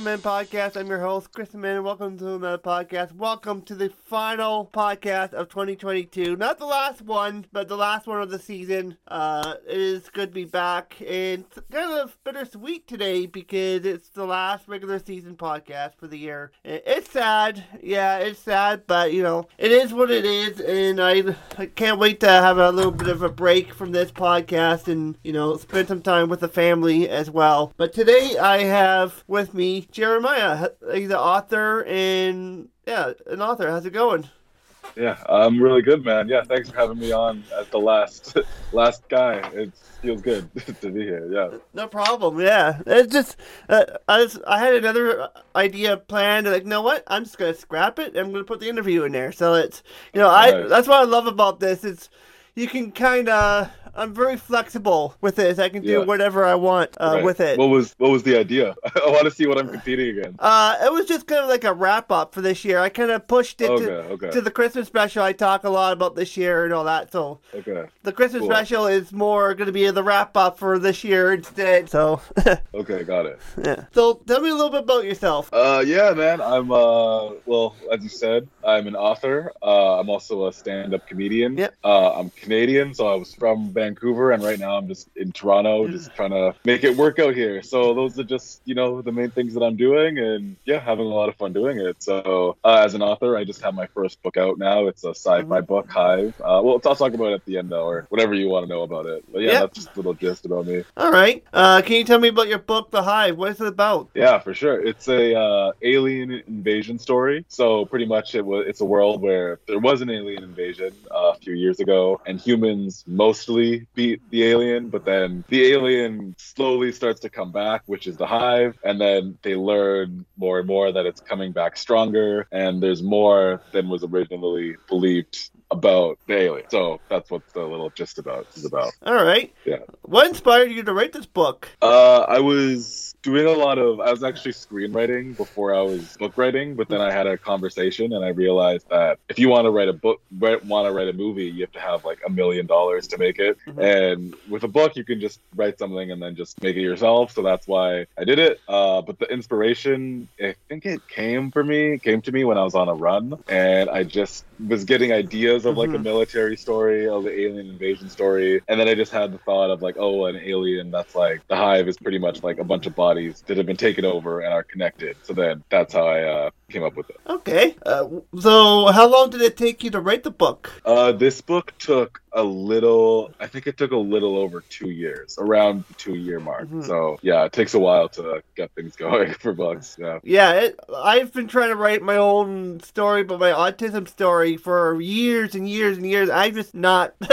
Podcast. I'm your host, Chris Man. Welcome to another podcast. Welcome to the final podcast of 2022. Not the last one, but the last one of the season. Uh, it is good to be back, and it's kind of bittersweet today because it's the last regular season podcast for the year. It's sad, yeah, it's sad, but you know, it is what it is, and I, I can't wait to have a little bit of a break from this podcast and you know spend some time with the family as well. But today I have with me Jeremiah. He's an author and yeah, an author. How's it going? Yeah, I'm really good, man. Yeah, thanks for having me on as the last last guy. It feels good to be here. Yeah. No problem. Yeah, it's just uh, I was I had another idea planned. Like, you know what? I'm just gonna scrap it. I'm gonna put the interview in there. So it's you know I Nice. that's what I love about this. It's you can kind of I'm very flexible with this. I can do Yeah. whatever I want uh, Right. with it. What was what was the idea? I want to see what I'm competing against. Uh, it was just kind of like a wrap up for this year. I kind of pushed it Okay, to, okay. to the Christmas special. I talk a lot about this year and all that. So Okay. the Christmas Cool. special is more going to be the wrap up for this year instead. So Okay, got it. yeah. So tell me a little bit about yourself. Uh, yeah, man. I'm uh, well, as you said, I'm an author. Uh, I'm also a stand-up comedian. Yep. Uh, I'm Canadian, so I was from Vancouver, and right now I'm just in Toronto, just trying to make it work out here. So those are just you know the main things that I'm doing, and yeah, having a lot of fun doing it. So uh, as an author, I just have my first book out now. It's a sci-fi book, Hive. Uh, well, I'll talk about it at the end though, or whatever you want to know about it. But yeah, Yep. that's just a little gist about me. All right. Uh, can you tell me about your book, The Hive? What is it about? Yeah, for sure. It's a uh, alien invasion story. So pretty much it was it's a world where there was an alien invasion uh, a few years ago, and humans mostly beat the alien, but then the alien slowly starts to come back, which is the hive, and then they learn more and more that it's coming back stronger, and there's more than was originally believed about the alien. So that's what the little gist about is about. All right. Yeah. What inspired you to write this book? Uh, I was doing a lot of. I was actually screenwriting before I was book writing, but then I had a conversation and I realized that if you want to write a book, want to write a movie, you have to have like a million dollars to make it. And with a book, you can just write something and then just make it yourself. So that's why I did it. Uh, but the inspiration, I think it came for me, came to me when I was on a run, and I just was getting ideas of like a Mhm. military story, of the alien invasion story, and then I just had the thought of like, oh, an alien that's like the hive is pretty much like a bunch of bodies that have been taken over and are connected. So then that's how I uh, came up with it. Okay. Uh, so how long did it take you to write the book? Uh, this book took a little, I think it took a little over two years, around the two year mark. Mhm. So yeah, it takes a while to get things going for books. Yeah. Yeah, it, I've been trying to write my own story, but my autism story for years and years and years. I've just not.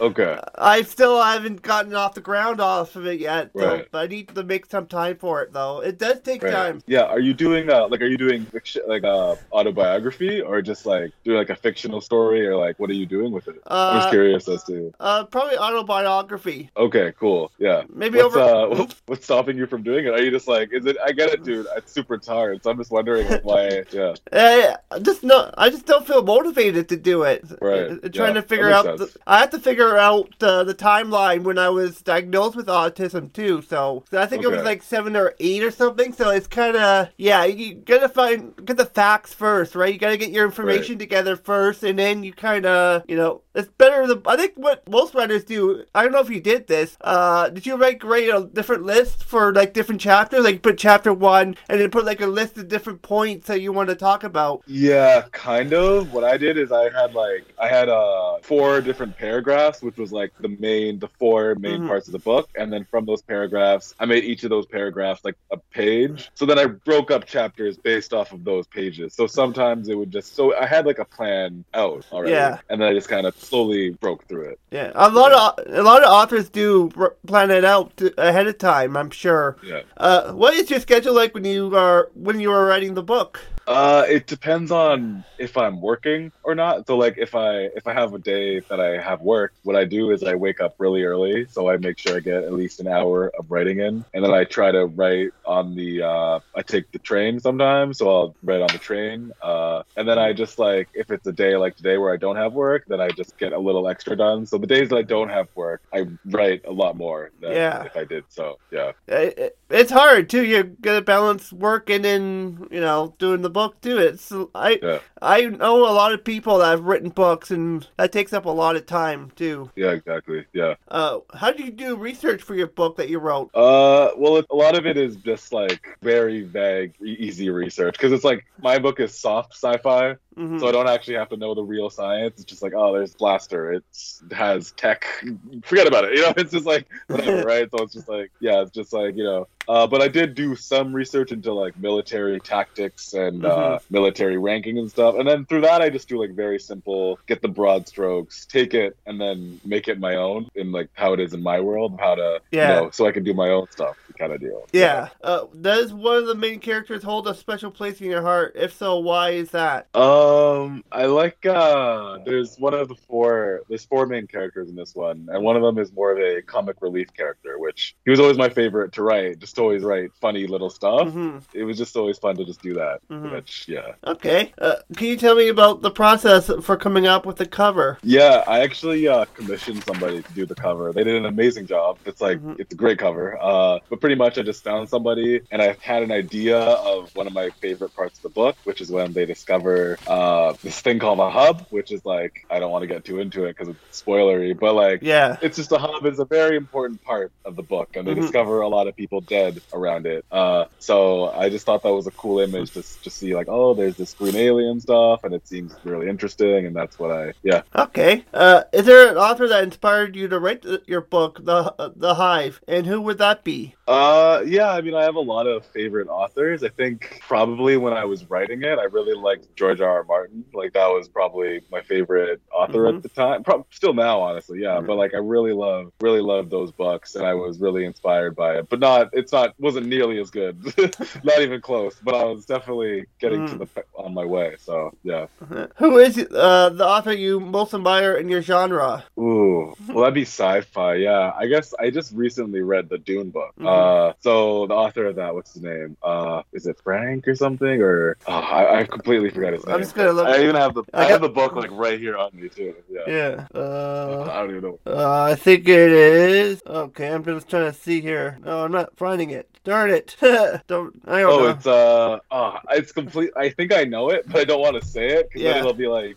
Okay. I still haven't gotten off the ground off of it yet. Right. but I need to make some time for it, though. It does take Right. time. Yeah. Are you doing uh like are you doing fiction like uh autobiography or just like doing like a fictional story or like what are you doing with it? I'm just Uh, curious as to. uh, probably autobiography. Okay, cool. Yeah. Maybe what's, over. uh, what's stopping you from doing it? Are you just like, is it? I get it, dude. It's super tired, so I'm just wondering why. Yeah. Eh, I just no, I just don't feel motivated to do it. Right. Uh, Trying Yeah, to figure out, the. I have to figure out uh, the timeline when I was diagnosed with autism too. So, so I think it was like seven or eight or something. So it's kind of yeah, you gotta find get the facts first, right? You gotta get your information together first, and then you kind of you know it's better. The I think what most writers do. I don't know if you did this. Uh, did you write write a different list for like different chapters? Like put chapter one, and then put like a list of different points that you want to talk about. Yeah, kind of. What I did is I had like I had uh four different paragraphs, which was like the main the four main Mhm. parts of the book, and then from those paragraphs, I made each of those paragraphs like a page. So then I broke up chapters based off of those pages. So sometimes it would just so I had like a plan out already, Yeah. and then I just kind of slowly broke through it. Yeah, a lot of a lot of authors do plan it out to, ahead of time. I'm sure. Yeah. Uh, what is your schedule like when you are when you are writing the book? Uh, it depends on if I'm working or not. So like if I if I have a day that I have work, what I do is I wake up really early, so I make sure I get at least an hour of writing in, and then I try to write on the. Uh, I take the train sometimes, so I'll write on the train. Uh, and then I just like if it's a day like today where I don't have work, then I just get a little extra done. So the days that I don't have work, I write a lot more than Yeah. if I did. So yeah. It- it- it's hard too. You gotta balance work and then you know doing the book too. It's I Yeah. I know a lot of people that have written books, and that takes up a lot of time too. Yeah, exactly. Yeah. Uh, how do you do research for your book that you wrote? Uh, well, it, a lot of it is just like very vague, easy research because it's like my book is soft sci-fi, Mhm. so I don't actually have to know the real science. It's just like, oh, there's blaster. It's, it has tech. Forget about it. You know, it's just like whatever, right? So it's just like, yeah, it's just like you know. Uh, but I did do some research into like military tactics and uh, military ranking and stuff, and then through that, I just do like very simple, get the broad strokes, take it, and then make it my own in like how it is in my world, how to, Yeah. you know, so I can do my own stuff, kind of deal. Yeah. Uh, does one of the main characters hold a special place in your heart? If so, why is that? Um, I like uh there's one of the four there's four main characters in this one, and one of them is more of a comic relief character, which he was always my favorite to write, just always write funny little stuff. hmm It was just always fun to just do that. Mhm. Which yeah. Okay. Uh, can you tell me about the process for coming up with the cover? Yeah, I actually uh, commissioned somebody to do the cover. They did an amazing job. It's like Mhm. it's a great cover. Uh, but pretty much, I just found somebody, and I had an idea of one of my favorite parts of the book, which is when they discover uh, this thing called a hub, which is like I don't want to get too into it because it's spoilery, but like Yeah. it's just a hub is a very important part of the book, and they Mhm. discover a lot of people dead around it. Uh, so I just thought that was a cool image to just see like, oh, there's this green alien stuff, and it seems really interesting, and that's what I yeah. Okay. Uh, is there an author that inspired you to write your book, The The Hive, and who would that be? Uh, yeah, I mean, I have a lot of favorite authors. I think probably when I was writing it, I really liked George R. R. Martin. Like that was probably my favorite author Mhm. at the time. Pro- still now, honestly, yeah. But like, I really love, really love those books, and I was really inspired by it. But not, it's not, wasn't nearly as good, not even close. But I was definitely getting to Mm. the on my way. So yeah. Who is uh, the author you most admire in your genre? Ooh, well, that'd be sci-fi. Yeah, I guess I just recently read the Dune book. Mhm. Uh, so the author of that, what's his name? Uh, is it Frank or something? Or oh, I, I completely forgot his name. I'm just gonna look. I even have the I I, have the book like right here on me too. Yeah. Yeah. Uh, I don't even know. uh, I think it is. Okay, I'm just trying to see here. No, I'm not finding it. Darn it. don't. I don't Oh, know. it's uh, oh, it's complete. I think I know it, but I don't want to say it because Yeah. then it'll be like,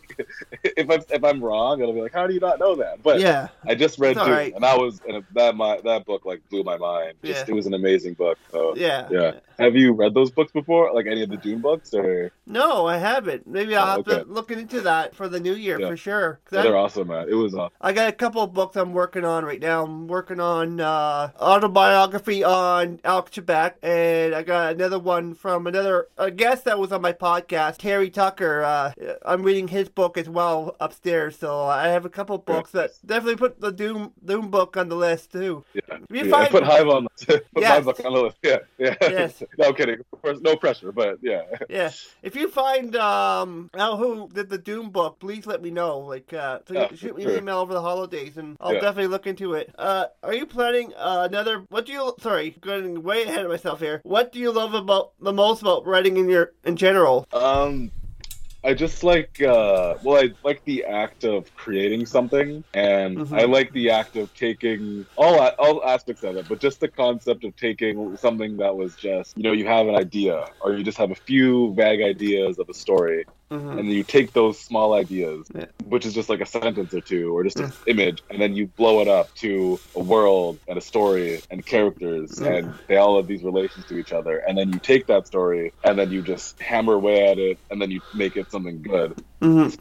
if I'm if I'm wrong, it'll be like, how do you not know that? But yeah. I just read It's Dune, alright. and that was and that my that book like blew my mind. Just Yeah. It was an amazing book. So Yeah. yeah. Have you read those books before? Like any of the Dune books, or No, I haven't. Maybe I'll Oh, have to look into that for the new year Yeah. for sure. Yeah, they're awesome, man. It was uh, I got a couple of books I'm working on right now. I'm working on uh, autobiography on Alex Trebek, and I got another one from another a guest that was on my podcast, Terry Tucker. Uh, I'm reading his book as well upstairs, so I have a couple of books that definitely put the Dune Dune book on the list too. yeah. Yeah. find- I put Hive on put my Yes. book on the list. Yeah, yeah. Yes. no I'm kidding. Of course, no pressure, but yeah. Yeah, if you find um out who did the Dune book, please let me know. Like, uh, so shoot me an email over the holidays, and I'll Yeah. definitely look into it. Uh, are you planning uh, another? What do you? Sorry, going way ahead of myself here. What do you love about the most about writing in your in general? Um, I just like, uh, well, I like the act of creating something, and Mhm. I like the act of taking all all aspects of it, but just the concept of taking something that was just, you know, you have an idea, or you just have a few vague ideas of a story, Mhm. and then you take those small ideas, Yeah. which is just like a sentence or two, or just an Mm. image, and then you blow it up to a world and a story and characters, Mm. and they all have these relations to each other, and then you take that story and then you just hammer away at it, and then you make it something good. Mhm.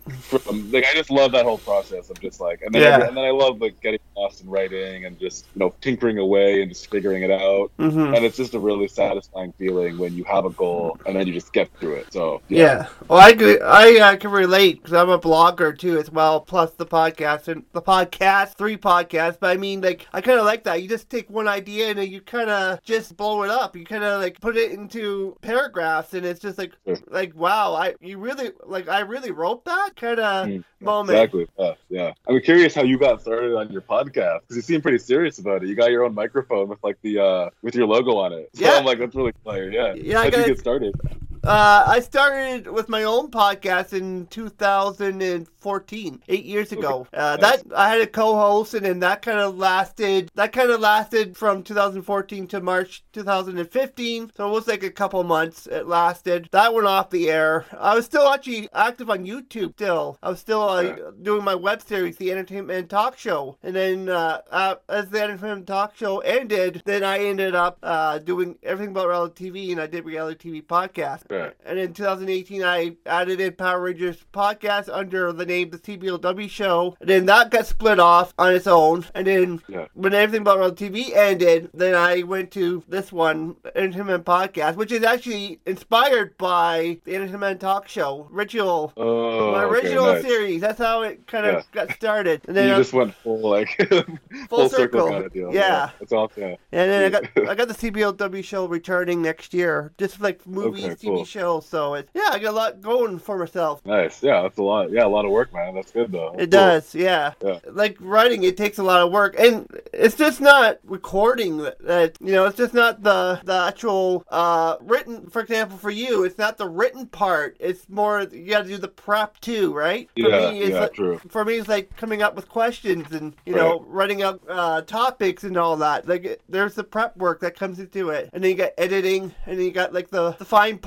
From, like I just love that whole process of just like, and then Yeah. and then I love like getting lost in writing and just you know tinkering away and just figuring it out. Mhm. And it's just a really satisfying feeling when you have a goal and then you just get through it. So Yeah. Well, I agree I I can relate because I'm a blogger too as well, plus the podcast and the podcast, three podcasts. But I mean, like I kind of like that. You just take one idea and then you kind of just blow it up. You kind of like put it into paragraphs, and it's just like Sure. like wow, I you really like I really wrote that kind of Mm, moment. Exactly. Yeah, yeah. I'm curious how you got started on your podcast because you seem pretty serious about it. You got your own microphone with like the uh with your logo on it. So Yeah. I'm like, that's really clever. Yeah. Yeah, How'd you gotta- get started? Uh, I started with my own podcast in 2014, eight years ago. Uh, that I had a co-host, and then that kind of lasted. That kind of lasted from 2014 to March 2015. So it was like a couple months. It lasted. That went off the air. I was still actually active on YouTube. Still, I was still uh, doing my web series, the Entertainment Talk Show, and then uh, uh, as the Entertainment Talk Show ended, then I ended up uh, doing everything about reality TV, and I did reality TV podcast. Right. And in 2018, I added in Power Rangers podcast under the name The CBLW Show. And then that got split off on its own. And then Yeah. when everything about Reality TV ended, then I went to this one, Entertainment Podcast, which is actually inspired by the Entertainment Talk Show, original, Oh, my okay, original nice. series. That's how it kind of Yeah. got started. And You then, uh, just went full like full, circle. circle. kind of deal. Yeah. That's awesome. Yeah. and then I got I got the CBLW show returning next year, just like movies, Okay, TV cool. Shows. So it's yeah, I got a lot going for myself. Nice. Yeah, that's a lot. Yeah, a lot of work, man. That's good though. It Cool. does, yeah. Yeah. Like writing, it takes a lot of work, and it's just not recording that. You know, it's just not the the actual uh written. For example, for you, it's not the written part. It's more you got to do the prep too, right? For Yeah, me, it's yeah, like, true. For me, it's like coming up with questions and you know writing up uh, topics and all that. Like there's the prep work that comes into it, and then you got editing, and then you got like the, the fine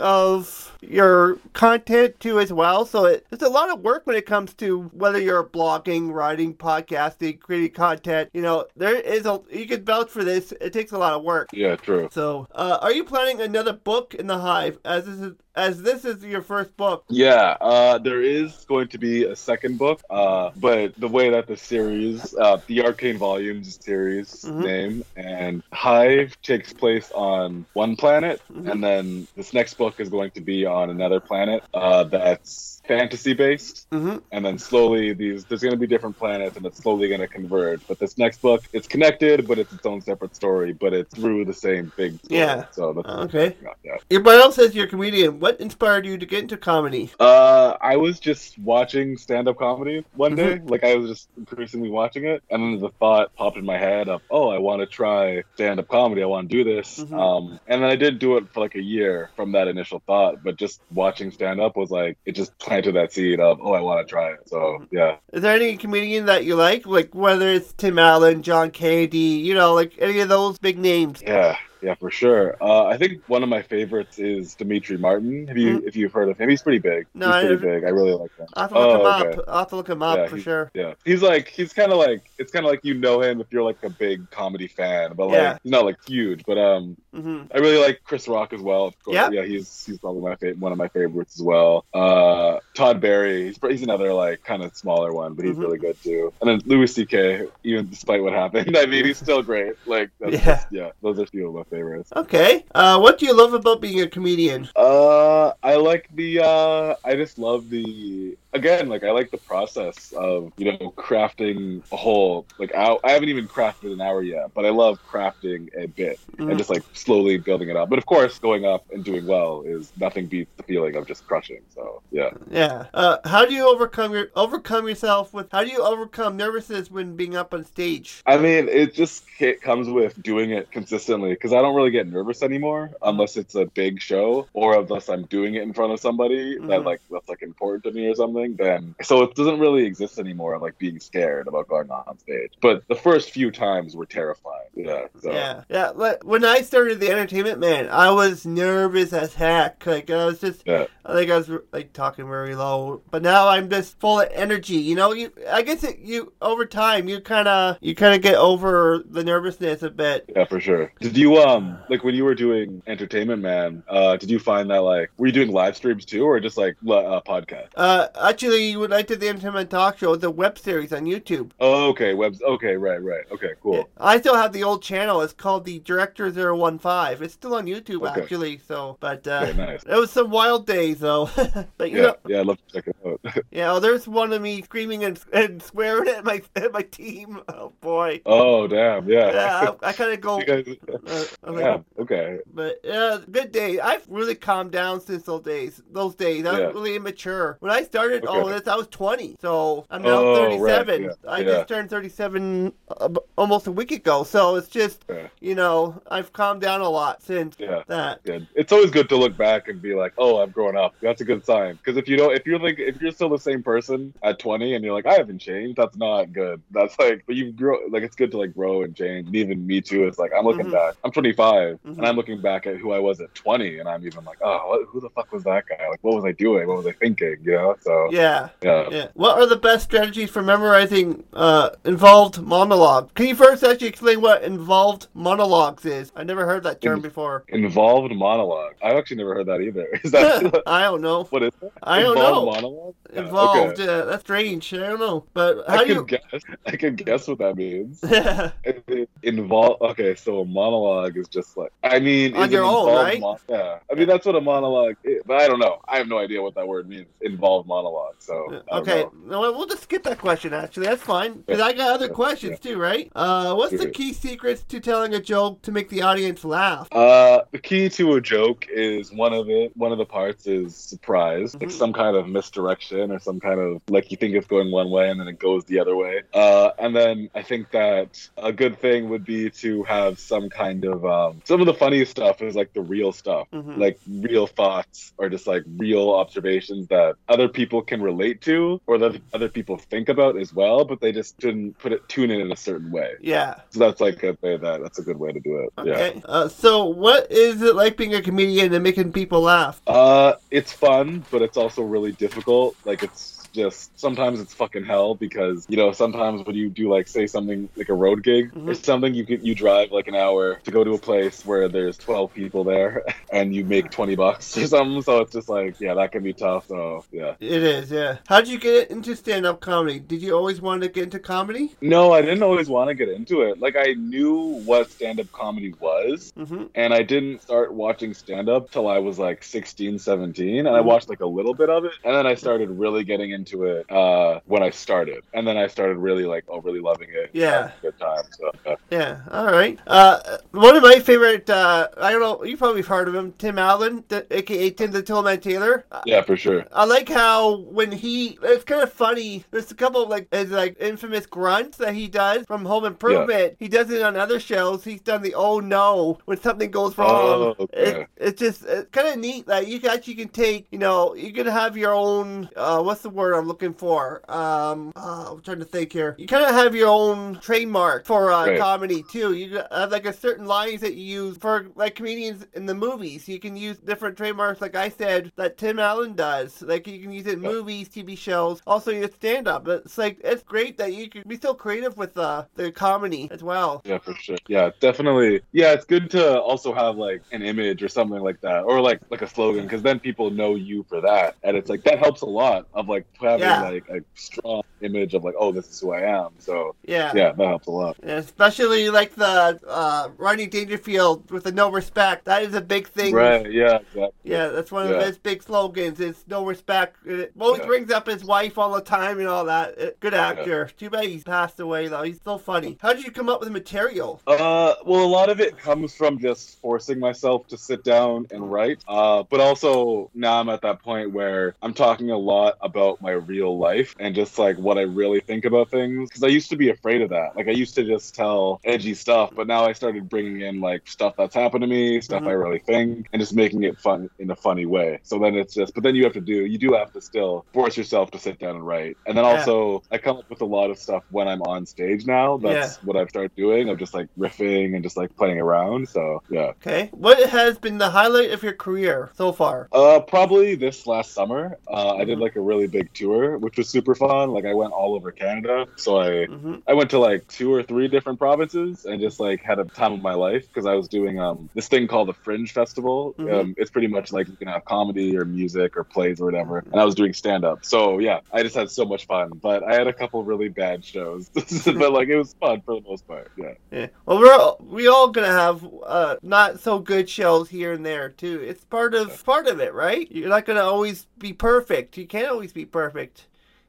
of your content too as well. So it, it's a lot of work when it comes to whether you're blogging, writing, podcasting, creating content. You know, there is a you can vouch for this. It takes a lot of work. Yeah, true. So, uh, are you planning another book in the Hive as this is as this is your first book? Yeah, uh, there is going to be a second book, uh, but the way that the series, uh, the Arcane Volumes series Mhm. name, and Hive takes place on one planet, Mhm. and then this next book is going to be on another planet uh, that's fantasy based, Mm-hmm. and then slowly these there's going to be different planets, and it's slowly going to converge. But this next book, it's connected, but it's its own separate story, but it's through the same big story. Yeah. So that's Okay. yeah. Your bio says you're a comedian. What inspired you to get into comedy? Uh, I was just watching stand-up comedy one day. Mm-hmm. Like I was just increasingly watching it, and then the thought popped in my head of, "Oh, I want to try stand-up comedy. I want to do this." Mhm. Um, and then I did do it for like a year from that initial thought. But just watching stand-up was like it just planted that seed of, "Oh, I want to try it." So Mm-hmm. yeah, Is there any comedian that you like? Like whether it's Tim Allen, John Candy, you know, like any of those big names? yeah. Yeah, for sure. Uh, I think one of my favorites is Demetri Martin. Have you, Mhm. if you've heard of him, he's pretty big. No, he's I pretty big. I really like him. I'll have to look him Oh, okay. up. I'll have to look him up Yeah, for sure. Yeah, he's like he's kind of like it's kind of like you know him if you're like a big comedy fan, but like Yeah. he's not like huge. But um, hmm I really like Chris Rock as well. Of course. Yeah. yeah, he's he's probably my fa- one of my favorites as well. Uh, Todd Barry, he's he's another like kind of smaller one, but he's Mhm. really good too. And then Louis C.K. Even despite what happened, I mean he's still great. Like that's Yeah. just- yeah, those are a few of my favorites. Okay. Uh, what do you love about being a comedian? Uh, I like the. Uh, I just love the. Again, like I like the process of you know crafting a whole like hour. I haven't even crafted an hour yet, but I love crafting a bit Mhm. and just like slowly building it up. But of course, going up and doing well is nothing beats the feeling of just crushing. So yeah. Yeah. Uh, how do you overcome your overcome yourself with? How do you overcome nervousness when being up on stage? I mean, it just it comes with doing it consistently because I don't really get nervous anymore unless it's a big show or unless I'm doing it in front of somebody that Mhm. like that's like important to me or something. Then so it doesn't really exist anymore like being scared about going on stage. But the first few times were terrifying. Yeah. So. Yeah, yeah. Like, when I started the Entertainment Man, I was nervous as heck. Like I was just, Yeah. I think I was like talking very low. But now I'm just full of energy. You know, you. I guess it, you over time you kind of you kind of get over the nervousness a bit. Yeah, for sure. Did you um like when you were doing Entertainment Man? Uh, did you find that like were you doing live streams too, or just like uh, podcast? Uh, actually, when I did the Entertainment Talk Show, the web series on YouTube. Oh, okay. Webs. Okay, right, right. Okay, cool. I still have the old channel. It's called the Director 015. It's still on YouTube, Okay. actually. So, but uh, Okay, nice. it was some wild days, though. but you Yeah, know, yeah. I'd love to check it out. yeah, well, there's one of me screaming and, and swearing at my at my team. Oh boy. oh, damn. Yeah. Yeah, I, I kind of go. Guys- Uh, like, yeah. Okay. But yeah, good day. I've really calmed down since those days. Those days, I was Yeah. really immature. When I started Okay. all this, I was 20, so I'm now Oh, right, 37. yeah, I yeah. just turned 37 uh, almost a week ago. So it's just, Yeah. you know, I've calmed down a lot since Yeah. that. Good. It's always good to look back and be like, "Oh, I've grown up." That's a good sign. Because if you don't, if you're like, if you're still the same person at 20 and you're like, "I haven't changed," that's not good. That's like, but you grow. Like it's good to like grow and change. And even me too. It's like I'm looking Mhm. back. I'm 25 Mhm. and I'm looking back at who I was at 20, and I'm even like, "Oh, what, who the fuck was that guy? Like, what was I doing? What was I thinking?" You know? So Yeah. yeah. Yeah. What are the best strategies for memorizing uh, involved monologue? Can you first actually explain what involved monologues is? I never heard that term In- before. Involved monologue. I've actually never heard that either. Is that I don't know. what is it? I don't Involved know. monologue. Yeah, Involved. okay. Yeah, that's strange. I don't know. But how I do could guess. I could guess what that means. you? involve okay so a monologue is just like i mean On your own, right? mon- yeah i mean that's what a monologue is but i don't know i have no idea what that word means involved monologue so Okay, no, well, just skip that question. Actually, that's fine because I got other Yeah, questions too, right? Uh, what's the key secrets to telling a joke to make the audience laugh? uh the key to a joke is one of it one of the parts is surprise like Mhm. some kind of misdirection or some kind of like you think it's going one way and then it goes the other way uh and then i think that a good thing would be to have some kind of um some of the funniest stuff is like the real stuff Mhm. like real thoughts or just like real observations that other people can relate to or that other people think about as well but they just didn't put it tune it in a certain way Yeah. so that's like a way that that's a good way to do it yeah Uh, so, what is it like being a comedian and making people laugh? Uh, it's fun, but it's also really difficult. Like it's just sometimes it's fucking hell because you know sometimes when you do like say something like a road gig or Mhm. something, you could you drive like an hour to go to a place where there's twelve people there and you make twenty bucks or something. So it's just like yeah, that can be tough. So yeah. It is, yeah. How did you get into stand-up comedy? Did you always want to get into comedy? No, I didn't always want to get into it. Like I knew what stand-up comedy was, Mm-hmm. and I didn't start watching stand up till I was like 16, 17, and I Mhm. watched like a little bit of it, and then I started really getting into it uh, when I started, and then I started really like oh really loving it. Yeah. good time. So yeah. Yeah, all right. Uh, one of my favorite, uh, I don't know, you probably have heard of him, Tim Allen, the, aka Tim the Toolman Taylor. Uh, yeah, for sure. I like how when he, it's kind of funny. There's a couple of like his like infamous grunts that he does from Home Improvement. He does it on other shows. He's done the oh no when something goes wrong. Oh, okay. it, it's just it's kind of neat that you actually can take, you know, you can have your own. Uh, what's the word I'm looking for? Um, uh, I'm trying to think here. You kind of have your own trademark for uh, Right. comedy too. You have like a certain lines that you use for like comedians in the movies. You can use different trademarks, like I said, that Tim Allen does. Like you can use it in Yeah. movies, TV shows, also your stand up. It's like it's great that you can be so creative with uh, the comedy as well. Yeah, for sure. Yeah, definitely. Yeah, it's good to also have like an image or something like that, or like like a slogan, because then people know you for that, and it's like that helps a lot of like having Yeah. like a strong image of like, oh, this is who I am. So Yeah. yeah, that helps a lot. Yeah, Especially like the uh, Ronnie Dangerfield with the no respect. That is a big thing. Right? Yeah, exactly. Yeah, that's one of Yeah. his big slogans. Is no respect. It always Yeah. brings up his wife all the time and all that. Uh, Good actor. Too bad he's passed away though. He's so funny. How did you come up with the material? Uh, well, a lot of it comes from just forcing myself to sit down and write. Uh, but also now I'm at that point where I'm talking a lot about my real life and just like what I really think about things. Because I used to be afraid of that. Like I used to just tell edgy stuff, but now I started bringing in like stuff that's happened to me, stuff Mhm. I really think, and just making it fun in a funny way. So then it's just, but then you have to do, you do have to still force yourself to sit down and write. And then Yeah. also I come up with a lot of stuff when I'm on stage now. That's what I've started doing of just like riffing and just like playing around. So yeah. Okay. What has been the highlight of your career so far? Uh, probably this last summer, uh, I did Mhm. like a really big tour, which was super fun. Like I went all over Canada. So I Mhm. I went to like two or three different provinces and just like had a time of my life because I was doing um this thing called the Fringe Festival. Mhm. Um, it's pretty much like you can have comedy or music or plays or whatever. And I was doing stand up. So yeah, I just had so much fun. But I had a couple really bad shows, but like it was fun for the most part. Yeah. Yeah. Well, we're all, we all gonna have uh, not so good shows here and there too. It's part of part of it, right? You're not gonna always be perfect. You can't always be perfect.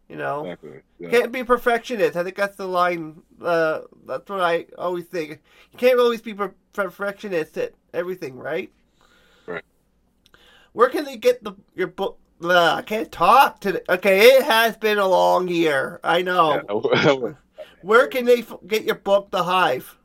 You know, Exactly. Yeah. can't be perfectionist. I think that's the line. Uh, that's what I always think. You can't always be per- perfectionist at everything, right? Right. Where can they get the your book? Uh, I can't talk today. Okay, it has been a long year. I know. Yeah. Where can they f- get your book, The Hive?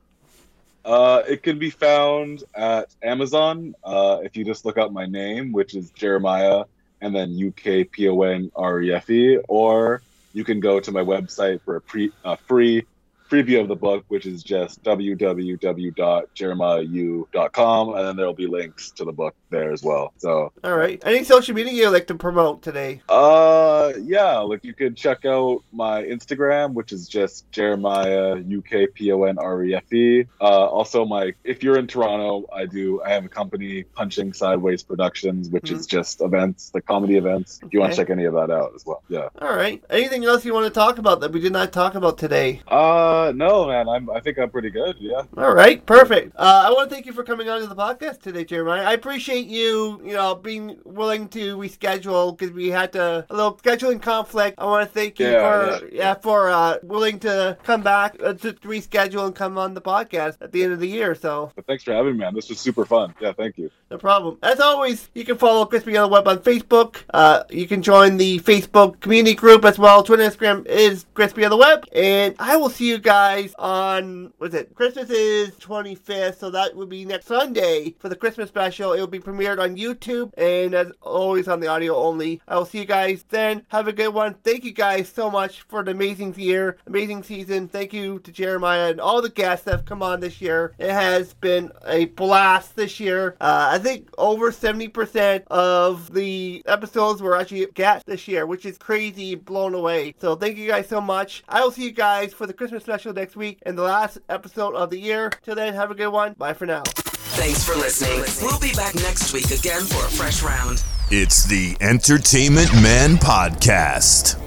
Uh, it can be found at Amazon uh, if you just look up my name, which is Jeremiah, and then U K P O N R E F E, or you can go to my website for a pre, uh, free preview of the book, which is just www.jeremiahu.com, and then there'll be links to the book there as well. So, All right. Any social media you'd like to promote today? uh, yeah, like you could check out my Instagram, which is just Jeremiah U K P O N R E F E. Uh, also, my if you're in Toronto, I do I have a company, Punching Sideways Productions, which is just events, the comedy events. If you want to check any of that out as well, yeah. All right. Anything else you want to talk about that we did not talk about today? Uh, no, man, I'm I think I'm pretty good. Yeah. All right, perfect. Uh, I want to thank you for coming on to the podcast today, Jeremiah. I appreciate you, you know, being willing to reschedule because we had to a little scheduling conflict. I want to thank you Yeah, for yeah, for uh, willing to come back uh, to reschedule and come on the podcast at the end of the year. So But thanks for having me, man. This was super fun. Yeah, thank you. no problem. As always, you can follow Crispy on the Web on Facebook. Uh, you can join the Facebook community group as well. Twitter, Instagram is Crispy on the Web, and I will see you guys on what's it? Christmas is 25th, so that would be next Sunday for the Christmas special. It will be premiered on YouTube and as always on the audio only. I will see you guys then. Have a good one. Thank you guys so much for an amazing year, amazing season. Thank you to Jeremiah and all the guests that have come on this year. It has been a blast this year. Uh, I think over 70% of the episodes were actually guests this year, which is crazy, blown away. So thank you guys so much. I will see you guys for the Christmas special next week and the last episode of the year. Till then, have a good one. Bye for now. Thanks for listening. We'll be back next week again for a fresh round. It's the Entertainment Man Podcast.